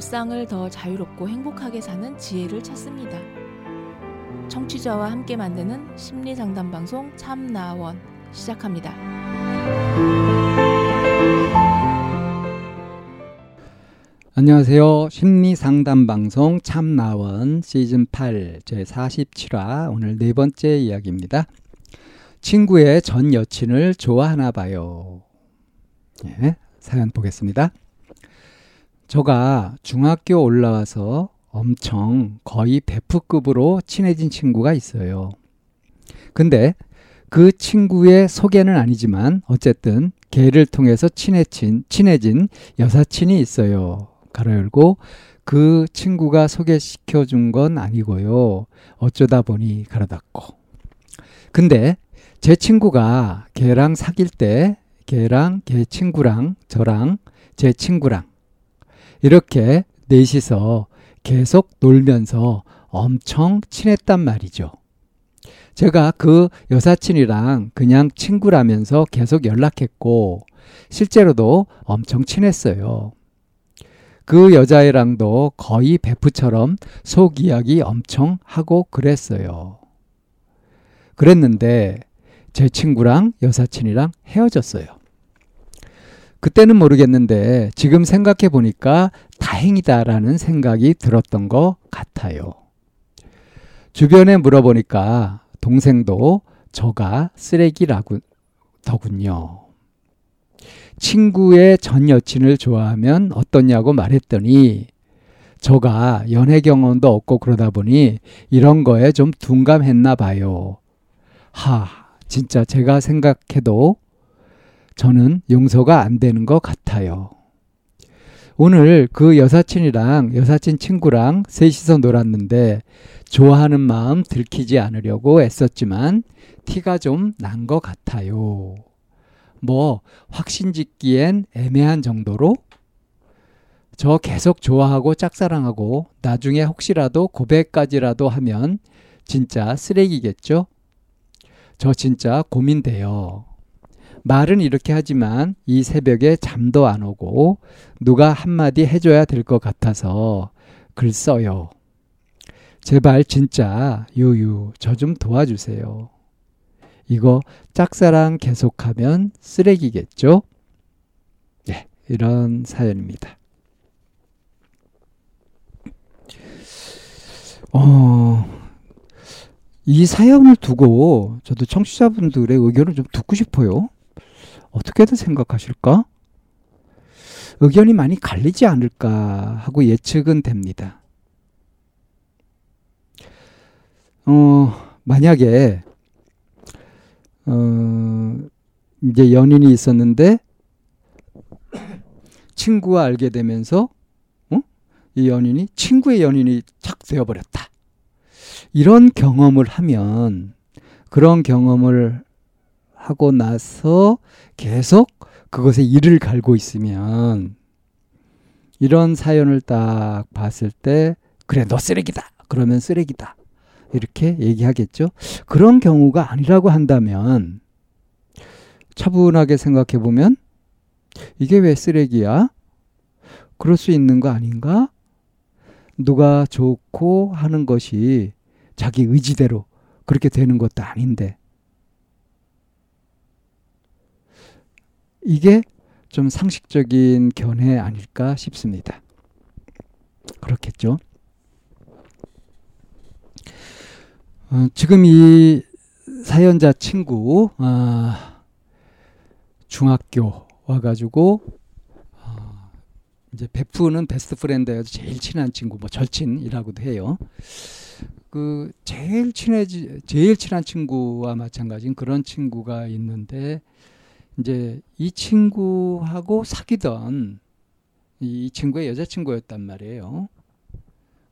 일상을 더 자유롭고 행복하게 사는 지혜를 찾습니다. 청취자와 함께 만드는 심리 상담 방송 참나원 시작합니다. 안녕하세요. 심리 상담 방송 참나원 시즌 8 제 47화 오늘 네 번째 이야기입니다. 친구의 전 여친을 좋아하나 봐요. 예, 사연 보겠습니다. 저가 중학교 올라와서 엄청 거의 베프급으로 친해진 친구가 있어요. 근데 그 친구의 소개는 아니지만 어쨌든 걔를 통해서 친해진, 친해진 여사친이 있어요. 가로 열고 그 친구가 소개시켜 준 건 아니고요. 어쩌다 보니 가로 닫고. 근데 제 친구가 걔랑 사귈 때 걔랑 걔 친구랑 저랑 제 친구랑 이렇게 넷이서 계속 놀면서 엄청 친했단 말이죠. 제가 그 여사친이랑 그냥 친구라면서 계속 연락했고 실제로도 엄청 친했어요. 그 여자애랑도 거의 베프처럼 속 이야기 엄청 하고 그랬어요. 그랬는데 제 친구랑 여사친이랑 헤어졌어요. 그때는 모르겠는데 지금 생각해 보니까 다행이다라는 생각이 들었던 것 같아요. 주변에 물어보니까 동생도 저가 쓰레기라고 더군요. 친구의 전 여친을 좋아하면 어떻냐고 말했더니 저가 연애 경험도 없고 그러다 보니 이런 거에 좀 둔감했나 봐요. 하, 진짜 제가 생각해도 저는 용서가 안 되는 것 같아요. 오늘 그 여사친이랑 여사친 친구랑 셋이서 놀았는데 좋아하는 마음 들키지 않으려고 애썼지만 티가 좀 난 것 같아요. 뭐 확신 짓기엔 애매한 정도로 저 계속 좋아하고 짝사랑하고 나중에 혹시라도 고백까지라도 하면 진짜 쓰레기겠죠? 저 진짜 고민돼요. 말은 이렇게 하지만 이 새벽에 잠도 안 오고 누가 한마디 해줘야 될 것 같아서 글 써요. 제발 진짜 유유 저 좀 도와주세요. 이거 짝사랑 계속하면 쓰레기겠죠? 네, 이런 사연입니다. 어, 이 사연을 두고 저도 청취자분들의 의견을 좀 듣고 싶어요. 어떻게든 생각하실까? 의견이 많이 갈리지 않을까 하고 예측은 됩니다. 어, 만약에, 어, 이제 연인이 있었는데, 친구와 알게 되면서, 어? 이 연인이 친구의 연인이 착 되어버렸다. 이런 경험을 하면, 그런 경험을 하고 나서 계속 그것에 이를 갈고 있으면 이런 사연을 딱 봤을 때 그래 너 쓰레기다! 그러면 쓰레기다! 이렇게 얘기하겠죠? 그런 경우가 아니라고 한다면 차분하게 생각해 보면 이게 왜 쓰레기야? 그럴 수 있는 거 아닌가? 누가 좋고 하는 것이 자기 의지대로 그렇게 되는 것도 아닌데 이게 좀 상식적인 견해 아닐까 싶습니다. 그렇겠죠. 어, 지금 이 사연자 친구 어, 중학교 와가지고 어, 이제 베프는 베스트 프렌드여서 제일 친한 친구, 뭐 절친이라고도 해요. 그 제일 친해지 제일 친한 친구와 마찬가지인 그런 친구가 있는데 이제 이 친구하고 사귀던 이 친구의 여자친구였단 말이에요.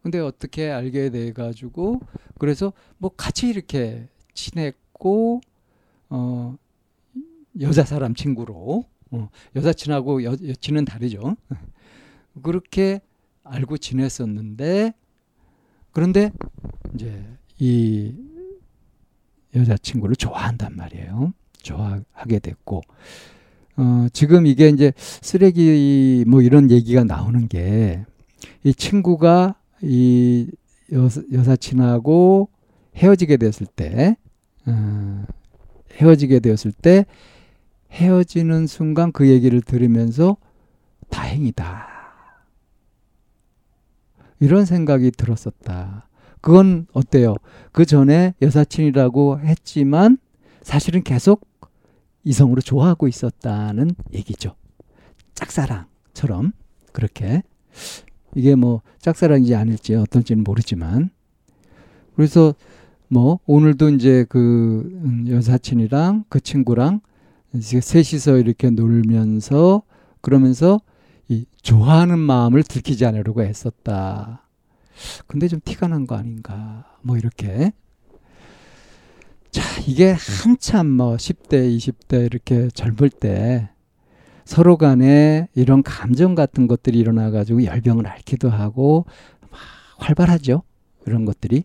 근데 어떻게 알게 돼 가지고 그래서 뭐 같이 이렇게 친했고 어 여자 사람 친구로 어, 여사친하고 여, 여친은 다르죠. 그렇게 알고 지냈었는데 그런데 이제 이 여자친구를 좋아한단 말이에요. 좋아하게 됐고 어, 지금 이게 이제 쓰레기 뭐 이런 얘기가 나오는 게 이 친구가 이 여사, 여사친하고 헤어지게 되었을 때, 어, 헤어지게 되었을 때, 헤어지는 순간 그 얘기를 들으면서 다행이다. 이런 생각이 들었었다. 그건 어때요? 그 전에 여사친이라고 했지만 사실은 계속 이성으로 좋아하고 있었다는 얘기죠. 짝사랑처럼 그렇게 이게 뭐 짝사랑인지 아닐지 어떤지는 모르지만 그래서 뭐 오늘도 이제 그 음, 여사친이랑 그 친구랑 셋이서 이렇게 놀면서 그러면서 이 좋아하는 마음을 들키지 않으려고 애썼다. 근데 좀 티가 난 거 아닌가. 뭐 이렇게. 자, 이게 한참 뭐 10대, 20대 이렇게 젊을 때 서로 간에 이런 감정 같은 것들이 일어나 가지고 열병을 앓기도 하고 활발하죠. 이런 것들이.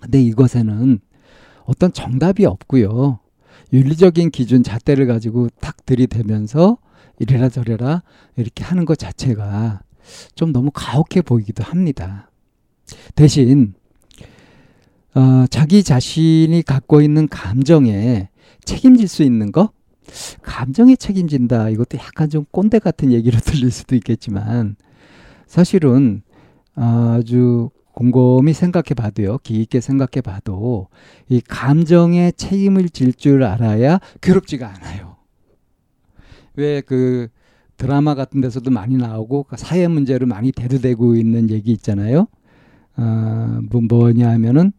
근데 이것에는 어떤 정답이 없고요. 윤리적인 기준 잣대를 가지고 탁 들이대면서 이래라 저래라 이렇게 하는 것 자체가 좀 너무 가혹해 보이기도 합니다. 대신 어, 자기 자신이 갖고 있는 감정에 책임질 수 있는 거 감정에 책임진다 이것도 약간 좀 꼰대 같은 얘기로 들릴 수도 있겠지만 사실은 아주 곰곰이 생각해 봐도요, 깊게 생각해 봐도 이 감정에 책임을 질 줄 알아야 괴롭지가 않아요. 왜 그 드라마 같은 데서도 많이 나오고 그 사회 문제로 많이 대두되고 있는 얘기 있잖아요. 아, 뭐 뭐냐 하면은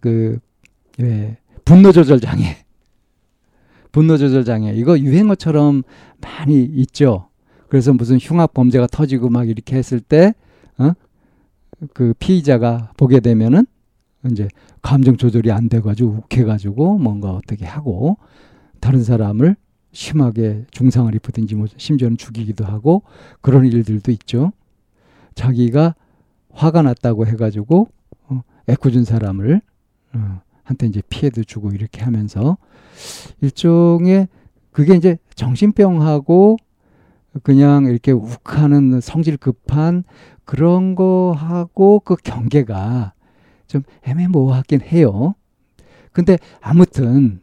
그왜 분노 조절 장애. 분노 조절 장애. 이거 유행어처럼 많이 있죠. 그래서 무슨 흉악 범죄가 터지고 막 이렇게 했을 때 어? 그 피의자가 보게 되면은 이제 감정 조절이 안 돼 가지고 욱해 가지고 뭔가 어떻게 하고 다른 사람을 심하게 중상을 입히든지 뭐 심지어는 죽이기도 하고 그런 일들도 있죠. 자기가 화가 났다고 해가지고 어, 애꿎은 사람을 어, 한테 이제 피해도 주고 이렇게 하면서 일종의 그게 이제 정신병하고 그냥 이렇게 욱하는 성질 급한 그런 거하고 그 경계가 좀 애매모호하긴 해요. 근데 아무튼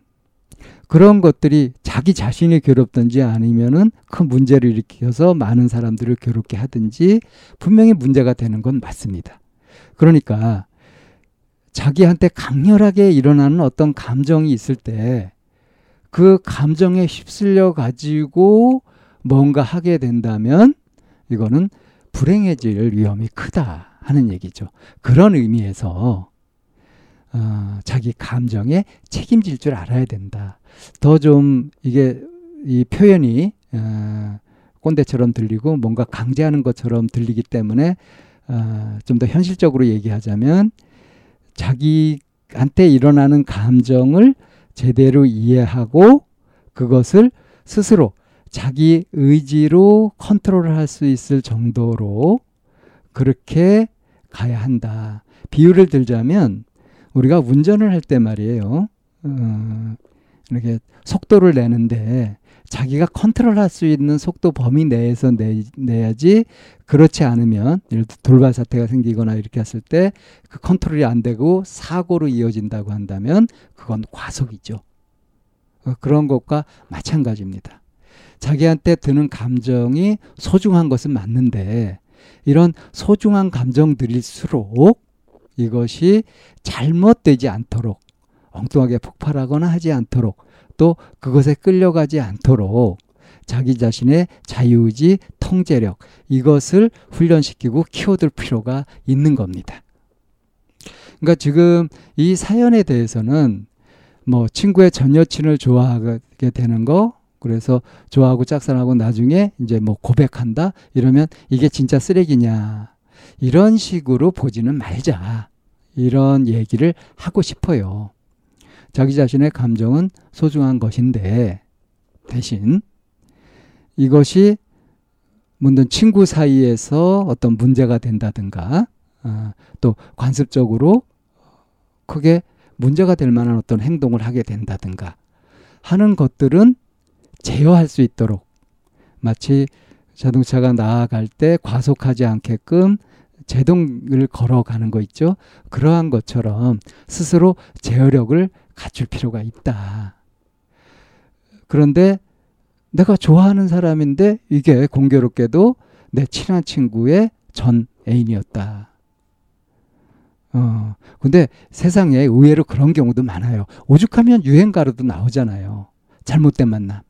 그런 것들이 자기 자신이 괴롭든지 아니면은 큰 문제를 일으켜서 많은 사람들을 괴롭게 하든지 분명히 문제가 되는 건 맞습니다. 그러니까 자기한테 강렬하게 일어나는 어떤 감정이 있을 때 그 감정에 휩쓸려 가지고 뭔가 하게 된다면 이거는 불행해질 위험이 크다 하는 얘기죠. 그런 의미에서 어, 자기 감정에 책임질 줄 알아야 된다. 더 좀 이게 이 표현이 어, 꼰대처럼 들리고 뭔가 강제하는 것처럼 들리기 때문에 어, 좀 더 현실적으로 얘기하자면 자기한테 일어나는 감정을 제대로 이해하고 그것을 스스로 자기 의지로 컨트롤을 할 수 있을 정도로 그렇게 가야 한다. 비유를 들자면 우리가 운전을 할 때 말이에요. 어, 이렇게 속도를 내는데 자기가 컨트롤할 수 있는 속도 범위 내에서 내, 내야지 그렇지 않으면 예를 들어 돌발 사태가 생기거나 이렇게 했을 때 그 컨트롤이 안 되고 사고로 이어진다고 한다면 그건 과속이죠. 어, 그런 것과 마찬가지입니다. 자기한테 드는 감정이 소중한 것은 맞는데 이런 소중한 감정들일수록 이것이 잘못되지 않도록 엉뚱하게 폭발하거나 하지 않도록 또 그것에 끌려가지 않도록 자기 자신의 자유의지, 통제력 이것을 훈련시키고 키워둘 필요가 있는 겁니다. 그러니까 지금 이 사연에 대해서는 뭐 친구의 전 여친을 좋아하게 되는 거 그래서 좋아하고 짝사랑하고 나중에 이제 뭐 고백한다 이러면 이게 진짜 쓰레기냐 이런 식으로 보지는 말자 이런 얘기를 하고 싶어요. 자기 자신의 감정은 소중한 것인데 대신 이것이 물론 친구 사이에서 어떤 문제가 된다든가 어, 또 관습적으로 크게 문제가 될 만한 어떤 행동을 하게 된다든가 하는 것들은 제어할 수 있도록 마치 자동차가 나아갈 때 과속하지 않게끔 제동을 걸어가는 거 있죠. 그러한 것처럼 스스로 제어력을 갖출 필요가 있다. 그런데 내가 좋아하는 사람인데 이게 공교롭게도 내 친한 친구의 전 애인이었다. 어, 근데 세상에 의외로 그런 경우도 많아요. 오죽하면 유행가로도 나오잖아요. 잘못된 만남.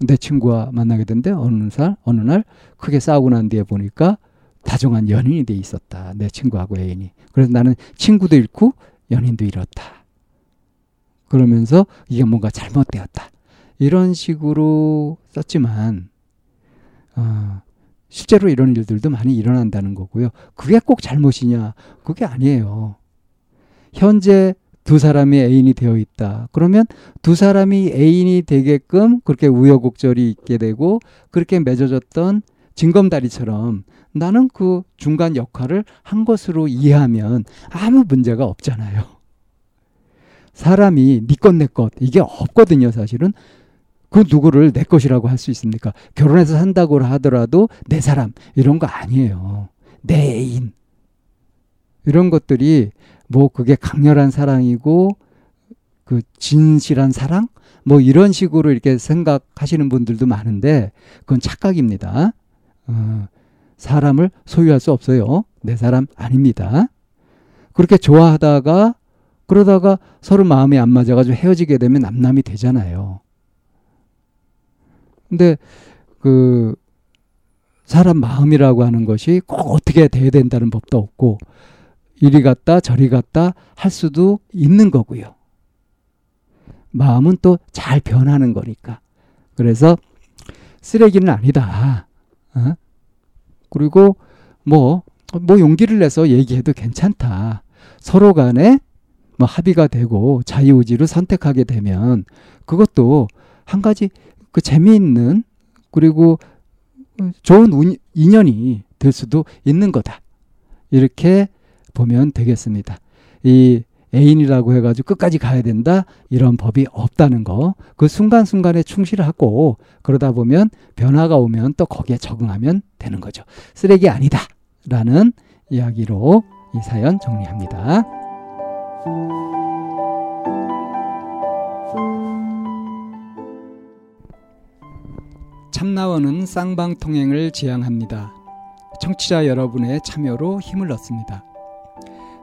내 친구와 만나게 된데 어느 날 어느 날 크게 싸우고 난 뒤에 보니까 다정한 연인이 돼 있었다. 내 친구하고 애인이. 그래서 나는 친구도 잃고 연인도 잃었다. 그러면서 이게 뭔가 잘못되었다. 이런 식으로 썼지만 어, 실제로 이런 일들도 많이 일어난다는 거고요. 그게 꼭 잘못이냐? 그게 아니에요. 현재 두 사람이 애인이 되어 있다. 그러면 두 사람이 애인이 되게끔 그렇게 우여곡절이 있게 되고 그렇게 맺어졌던 징검다리처럼 나는 그 중간 역할을 한 것으로 이해하면 아무 문제가 없잖아요. 사람이 네것내것 이게 없거든요, 사실은. 그 누구를 내 것이라고 할 수 있습니까? 결혼해서 산다고 하더라도 내 사람 이런 거 아니에요. 내 애인 이런 것들이 뭐 그게 강렬한 사랑이고 그 진실한 사랑 뭐 이런 식으로 이렇게 생각하시는 분들도 많은데 그건 착각입니다. 어, 사람을 소유할 수 없어요. 내 사람 아닙니다. 그렇게 좋아하다가 그러다가 서로 마음이 안 맞아가지고 헤어지게 되면 남남이 되잖아요. 근데 그 사람 마음이라고 하는 것이 꼭 어떻게 돼야 된다는 법도 없고 이리 갔다 저리 갔다 할 수도 있는 거고요. 마음은 또 잘 변하는 거니까. 그래서 쓰레기는 아니다. 어? 그리고 뭐, 뭐 용기를 내서 얘기해도 괜찮다. 서로 간에 뭐 합의가 되고 자유의지로 선택하게 되면 그것도 한 가지 그 재미있는 그리고 좋은 운, 인연이 될 수도 있는 거다. 이렇게 보면 되겠습니다. 이 애인이라고 해가지고 끝까지 가야 된다 이런 법이 없다는 거. 그 순간순간에 충실하고 그러다 보면 변화가 오면 또 거기에 적응하면 되는 거죠. 쓰레기 아니다 라는 이야기로 이 사연 정리합니다. 참나원은 쌍방통행을 지향합니다. 청취자 여러분의 참여로 힘을 얻습니다.